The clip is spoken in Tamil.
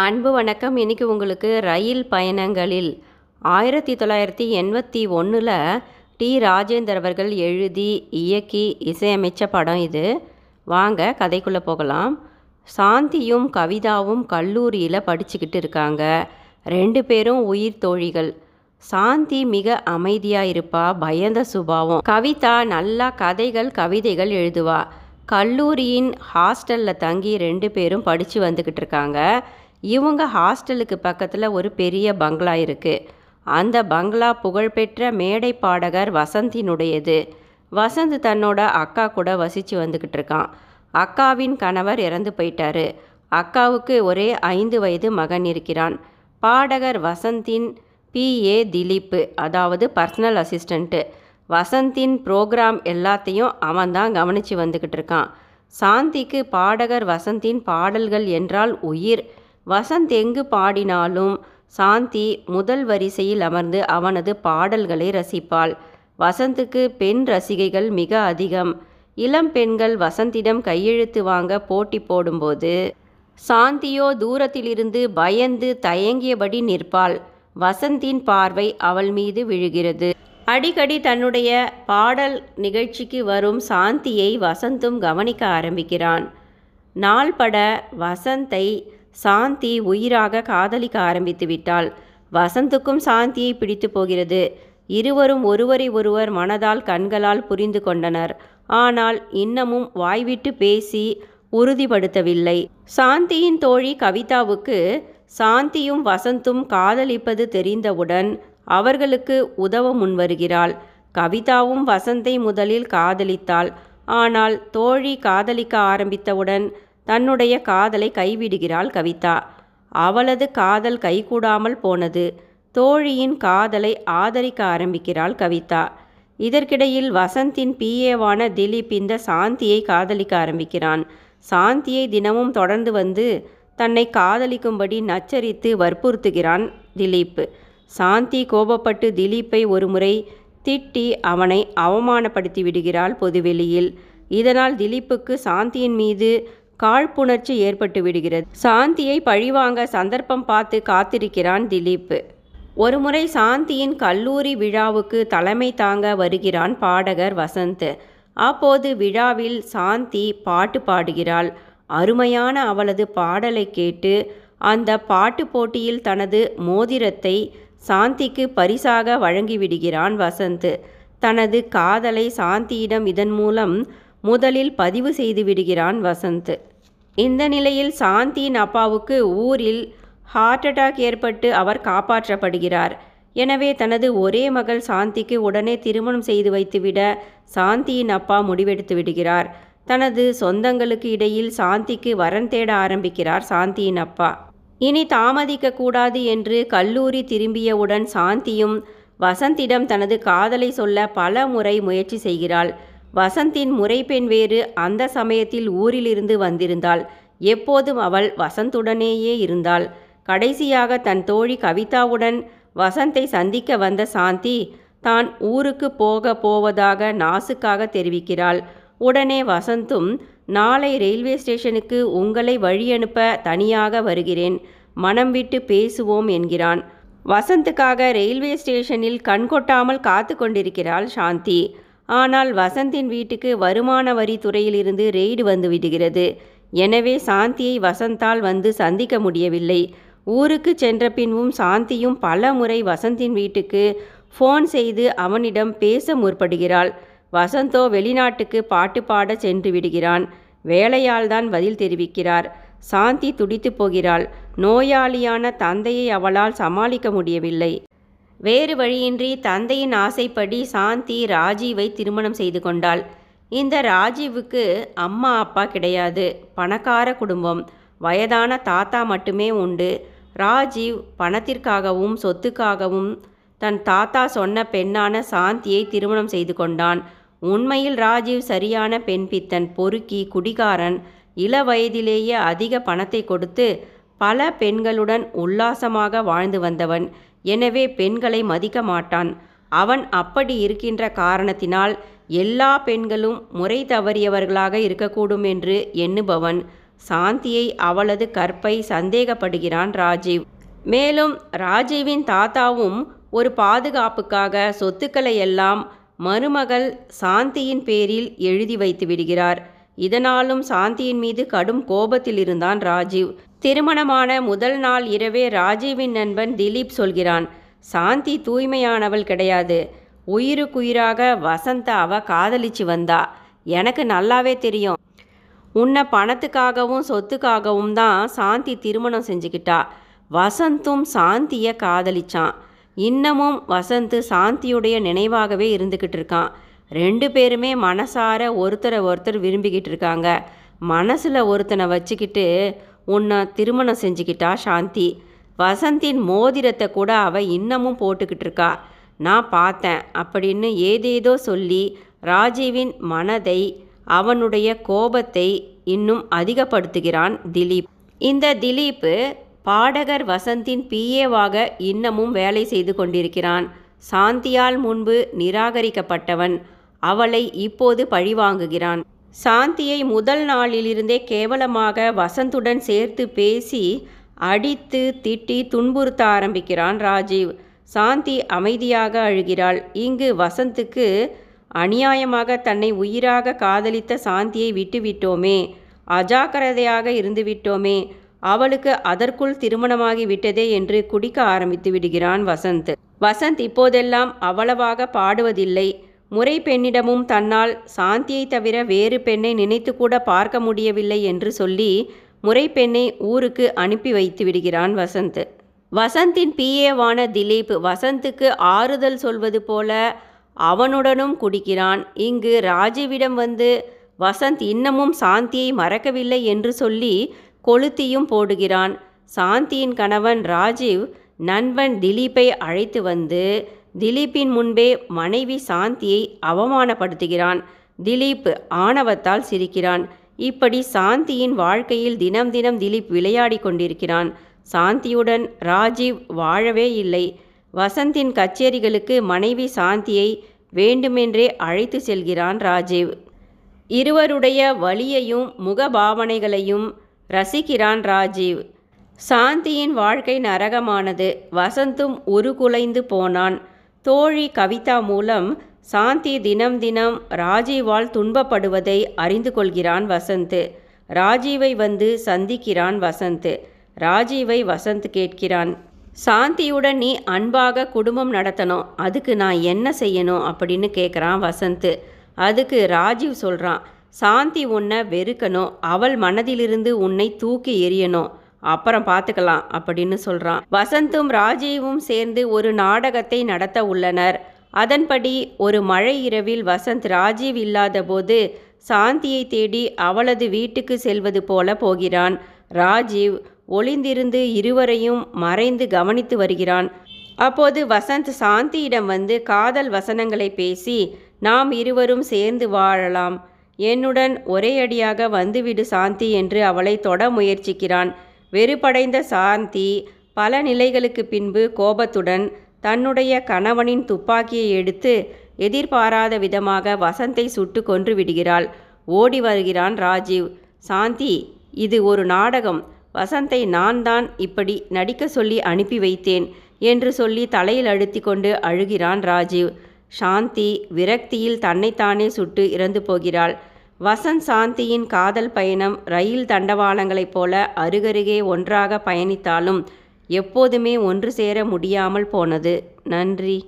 அன்பு வணக்கம். இன்னைக்கு உங்களுக்கு ரயில் பயணங்களில் ஆயிரத்தி தொள்ளாயிரத்தி எண்பத்தி ஒன்றில் டி. ராஜேந்தர் அவர்கள் எழுதி இயக்கி இசையமைச்ச படம் இது. வாங்க கதைக்குள்ளே போகலாம். சாந்தியும் கவிதாவும் கல்லூரியில் படிச்சுக்கிட்டு இருக்காங்க. ரெண்டு பேரும் உயிர் தோழிகள். சாந்தி மிக அமைதியாக இருப்பா பயந்த சுபாவம். கவிதா நல்லா கதைகள் கவிதைகள் எழுதுவா. கல்லூரியின் ஹாஸ்டலில் தங்கி ரெண்டு பேரும் படித்து வந்துக்கிட்டு இருக்காங்க. இவங்க ஹாஸ்டலுக்கு பக்கத்தில் ஒரு பெரிய பங்களா இருக்குது அந்த பங்களா புகழ்பெற்ற மேடை பாடகர் வசந்தினுடையது. வசந்த் தன்னோட அக்கா கூட வசித்து வந்துக்கிட்டு இருக்கான். அக்காவின் கணவர் இறந்து போயிட்டாரு. அக்காவுக்கு ஒரே ஐந்து வயது மகன் இருக்கிறான். பாடகர் வசந்தின் பிஏ திலீப்பு அதாவது பர்சனல் அசிஸ்டண்ட்டு வசந்தின் ப்ரோக்ராம் எல்லாத்தையும் அவன் தான் கவனித்து வந்துக்கிட்டு இருக்கான். சாந்திக்கு பாடகர் வசந்தின் பாடல்கள் என்றால் உயிர். வசந்த் எங்கு பாடினாலும் சாந்தி முதல் வரிசையில் அமர்ந்து அவனது பாடல்களை ரசிப்பாள். வசந்துக்கு பெண் ரசிகைகள் மிக அதிகம். இளம் பெண்கள் வசந்திடம் கையெழுத்து வாங்க போட்டி போடும்போது சாந்தியோ தூரத்திலிருந்து பயந்து தயங்கியபடி நிற்பாள். வசந்தின் பார்வை அவள் மீது விழுகிறது. அடிக்கடி தன்னுடைய பாடல் நிகழ்ச்சிக்கு வரும் சாந்தியை வசந்தும் கவனிக்க ஆரம்பிக்கிறான். நாள்பட வசந்தை சாந்தி உயிராக காதலிக்க ஆரம்பித்து விட்டாள். வசந்துக்கும் சாந்தியை பிடித்து போகிறது. இருவரும் ஒருவரை ஒருவர் மனதால் கண்களால் புரிந்து கொண்டனர். ஆனால் இன்னமும் வாய்விட்டு பேசி உறுதிப்படுத்தவில்லை. சாந்தியின் தோழி கவிதாவுக்கு சாந்தியும் வசந்தும் காதலிப்பது தெரிந்தவுடன் அவர்களுக்கு உதவ முன்வருகிறாள். கவிதாவும் வசந்தை முதலில் காதலித்தாள். ஆனால் தோழி காதலிக்க ஆரம்பித்தவுடன் தன்னுடைய காதலை கைவிடுகிறாள் கவிதா. அவளது காதல் கைகூடாமல் போனது. தோழியின் காதலை ஆதரிக்க ஆரம்பிக்கிறாள் கவிதா. இதற்கிடையில் வசந்தின் பிஏவான திலீப் இந்த சாந்தியை காதலிக்க ஆரம்பிக்கிறான். சாந்தியை தினமும் தொடர்ந்து வந்து தன்னை காதலிக்கும்படி நச்சரித்து வற்புறுத்துகிறான் திலீப். சாந்தி கோபப்பட்டு திலீப்பை ஒருமுறை திட்டி அவனை அவமானப்படுத்தி விடுகிறாள் பொதுவெளியில். இதனால் திலீப்புக்கு சாந்தியின் மீது காழ்ப்புணர்ச்சி ஏற்பட்டு விடுகிறது. சாந்தியை பழிவாங்க சந்தர்ப்பம் பார்த்து காத்திருக்கிறான் திலீப். ஒருமுறை சாந்தியின் கல்லூரி விழாவுக்கு தலைமை தாங்க வருகிறான் பாடகர் வசந்த். அப்போது விழாவில் சாந்தி பாட்டு பாடுகிறாள். அருமையான அவளது பாடலை கேட்டு அந்த பாட்டு போட்டியில் தனது மோதிரத்தை சாந்திக்கு பரிசாக வழங்கிவிடுகிறான் வசந்த். தனது காதலை சாந்தியிடம் இதன் மூலம் முதலில் பதிவு செய்து விடுகிறான் வசந்த். இந்த நிலையில் சாந்தியின் அப்பாவுக்கு ஊரில் ஹார்ட் அட்டாக் ஏற்பட்டு அவர் காப்பாற்றப்படுகிறார். எனவே தனது ஒரே மகள் சாந்திக்கு உடனே திருமணம் செய்து வைத்துவிட சாந்தியின் அப்பா முடிவெடுத்து விடுகிறார். தனது சொந்தங்களுக்கு இடையில் சாந்திக்கு வரன் தேட ஆரம்பிக்கிறார் சாந்தியின் அப்பா. இனி தாமதிக்க கூடாது என்று கல்லூரி திரும்பியவுடன் சாந்தியும் வசந்திடம் தனது காதலை சொல்ல பல முறை முயற்சி செய்கிறாள். வசந்தின் முறைப்பெண் வேறு அந்த சமயத்தில் ஊரிலிருந்து வந்திருந்தாள். எப்போதும் அவள் வசந்துடனேயே இருந்தாள். கடைசியாக தன் தோழி கவிதாவுடன் வசந்தை சந்திக்க வந்த சாந்தி தான் ஊருக்கு போக போவதாக நாசுக்காக தெரிவிக்கிறாள். உடனே வசந்தும் நாளை ரயில்வே ஸ்டேஷனுக்கு உங்களை வழியனுப்ப தனியாக வருகிறேன். மனம் விட்டு பேசுவோம் என்கிறான். வசந்துக்காக ரயில்வே ஸ்டேஷனில் கண்கொட்டாமல் காத்து கொண்டிருக்கிறாள் சாந்தி. ஆனால் வசந்தின் வீட்டுக்கு வருமான வரித்துறையிலிருந்து ரெய்டு வந்து விடுகிறது. எனவே சாந்தியை வசந்தால் வந்து சந்திக்க முடியவில்லை. ஊருக்கு சென்ற பின்பும் சாந்தியும் பல முறை வசந்தின் வீட்டுக்கு ஃபோன் செய்து அவனிடம் பேச முற்படுகிறாள். வசந்தோ வெளிநாட்டுக்கு பாட்டு பாட சென்று விடுகிறான். வேலையால் தான் பதில் தெரிவிக்கிறார். சாந்தி துடித்து போகிறாள். நோயாளியான தந்தையை அவளால் சமாளிக்க முடியவில்லை. வேறு வழியின்றி தந்தையின் ஆசைப்படி சாந்தி ராஜீவை திருமணம் செய்து கொண்டாள். இந்த ராஜீவுக்கு அம்மா அப்பா கிடையாது. பணக்கார குடும்பம். வயதான தாத்தா மட்டுமே உண்டு. ராஜீவ் பணத்திற்காகவும் சொத்துக்காகவும் தன் தாத்தா சொன்ன பெண்ணான சாந்தியை திருமணம் செய்து கொண்டான். உண்மையில் ராஜீவ் சரியான பெண் பித்தன் பொறுக்கி குடிகாரன். இள வயதிலேயே அதிக பணத்தை கொடுத்து பல பெண்களுடன் உல்லாசமாக வாழ்ந்து வந்தவன். எனவே பெண்களை மதிக்க மாட்டான். அவன் அப்படி இருக்கின்ற காரணத்தினால் எல்லா பெண்களும் முறை தவறியவர்களாக இருக்கக்கூடும் என்று எண்ணுபவன். சாந்தியை அவளது கற்பை சந்தேகப்படுகிறான் ராஜீவ். மேலும் ராஜீவின் தாத்தாவும் ஒரு பாதுகாப்புக்காக சொத்துக்களை எல்லாம் மருமகள் சாந்தியின் பேரில் எழுதி வைத்து விடுகிறார். இதனாலும் சாந்தியின் மீது கடும் கோபத்தில் இருந்தான் ராஜீவ். திருமணமான முதல் நாள் இரவே ராஜீவின் நண்பன் திலீப் சொல்கிறான் சாந்தி தூய்மையானவள் கிடையாது. உயிருக்குயிராக வசந்த அவ காதலிச்சு வந்தா. எனக்கு நல்லாவே தெரியும். உன்னை பணத்துக்காகவும் சொத்துக்காகவும் தான் சாந்தி திருமணம் செஞ்சுக்கிட்டா. வசந்தும் சாந்தியை காதலிச்சான். இன்னமும் வசந்த் சாந்தியுடைய நினைவாகவே இருந்துக்கிட்டு இருக்கான். ரெண்டு பேருமே மனசார ஒருத்தரை ஒருத்தர் விரும்பிக்கிட்டு இருக்காங்க. மனசில் ஒருத்தனை வச்சுக்கிட்டு உன்னை திருமணம் செஞ்சுக்கிட்டா சாந்தி. வசந்தின் மோதிரத்தை கூட அவ இன்னமும் போட்டுக்கிட்டு இருக்கா. நான் பார்த்தேன். அப்படின்னு ஏதேதோ சொல்லி ராஜீவின் மனதை அவனுடைய கோபத்தை இன்னும் அதிகப்படுத்துகிறான் திலீப். இந்த திலீப்பு பாடகர் வசந்தின் பிஏவாக இன்னமும் வேலை செய்து கொண்டிருக்கிறான். சாந்தியால் முன்பு நிராகரிக்கப்பட்டவன். அவளை இப்போது பழிவாங்குகிறான். சாந்தியை முதல் நாளிலிருந்தே கேவலமாக வசந்துடன் சேர்த்து பேசி அடித்து திட்டி துன்புறுத்த ஆரம்பிக்கிறான் ராஜீவ். சாந்தி அமைதியாக அழுகிறாள். இங்கு வசந்துக்கு அநியாயமாக தன்னை உயிராக காதலித்த சாந்தியை விட்டுவிட்டோமே. அஜாக்கிரதையாக இருந்துவிட்டோமே. அவளுக்கு அதற்குள் திருமணமாகி விட்டதே என்று குடிக்க ஆரம்பித்து விடுகிறான் வசந்த். வசந்த் இப்போதெல்லாம் அவ்வளவாக பாடுவதில்லை. முறை பெண்ணிடமும் தன்னால் சாந்தியை தவிர வேறு பெண்ணை நினைத்து கூட பார்க்க முடியவில்லை என்று சொல்லி முறை பெண்ணை ஊருக்கு அனுப்பி வைத்து விடுகிறான் வசந்த். வசந்தின் பிஏவான திலீப் வசந்துக்கு ஆறுதல் சொல்வது போல அவனுடனும் குடிக்கிறான். இங்கு ராஜீவிடம் வந்து வசந்த் இன்னமும் சாந்தியை மறக்கவில்லை என்று சொல்லி கொளுத்தியும் போடுகிறான். சாந்தியின் கணவன் ராஜீவ் நண்பன் திலீப்பை அழைத்து வந்து திலீப்பின் முன்பே மனைவி சாந்தியை அவமானப்படுத்துகிறான். திலீப் ஆணவத்தால் சிரிக்கிறான். இப்படி சாந்தியின் வாழ்க்கையில் தினம் தினம் திலீப் விளையாடி கொண்டிருக்கிறான். சாந்தியுடன் ராஜீவ் வாழவே இல்லை. வசந்தின் கச்சேரிகளுக்கு மனைவி சாந்தியை வேண்டுமென்றே அழைத்து செல்கிறான் ராஜீவ். இருவருடைய வழியையும் முகபாவனைகளையும் ரசிக்கிறான் ராஜீவ். சாந்தியின் வாழ்க்கை நரகமானது. வசந்தும் உருகுலைந்து போனான். தோழி கவிதா மூலம் சாந்தி தினம் தினம் ராஜீவால் துன்பப்படுவதை அறிந்து கொள்கிறான் வசந்த். ராஜீவை வந்து சந்திக்கிறான் வசந்த். ராஜீவை வசந்த் கேட்கிறான் சாந்தியுடன் நீ அன்பாக குடும்பம் நடத்தணும். அதுக்கு நான் என்ன செய்யணும்? அப்படின்னு கேட்குறான் வசந்த். அதுக்கு ராஜீவ் சொல்கிறான் சாந்தி உன்னை வெறுக்கணும். அவள் மனதிலிருந்து உன்னை தூக்கி எறியணும். அப்புறம் பார்த்துக்கலாம் அப்படின்னு சொல்கிறான் வசந்தும் ராஜீவும் சேர்ந்து ஒரு நாடகத்தை நடத்த உள்ளனர். அதன்படி ஒரு மழை இரவில் வசந்த் ராஜீவ் இல்லாதபோது சாந்தியை தேடி அவளது வீட்டுக்கு செல்வது போல போகிறான். ராஜீவ் ஒளிந்திருந்து இருவரையும் மறைந்து கவனித்து வருகிறான். அப்போது வசந்த் சாந்தியிடம் வந்து காதல் வசனங்களை பேசி நாம் இருவரும் சேர்ந்து வாழலாம். என்னுடன் ஒரே அடியாக வந்துவிடு சாந்தி என்று அவளை தொட முயற்சிக்கிறான். வெறுப்படைந்த சாந்தி பல நிலைகளுக்கு பின்பு கோபத்துடன் தன்னுடைய கணவனின் துப்பாக்கியை எடுத்து எதிர்பாராத விதமாக வசந்தை சுட்டு கொன்று விடுகிறாள். ஓடி வருகிறான் ராஜீவ். சாந்தி இது ஒரு நாடகம். வசந்தை நான் தான் இப்படி நடிக்க சொல்லி அனுப்பி வைத்தேன் என்று சொல்லி தலையில் அழுத்தி கொண்டு அழுகிறான் ராஜீவ். சாந்தி விரக்தியில் தன்னைத்தானே சுட்டு இறந்து போகிறாள். வசந்த் சாந்தியின் காதல் பயணம் ரயில் தண்டவாளங்களைப் போல அருகருகே ஒன்றாக பயணித்தாலும் எப்போதுமே ஒன்று சேர முடியாமல் போனது. நன்றி.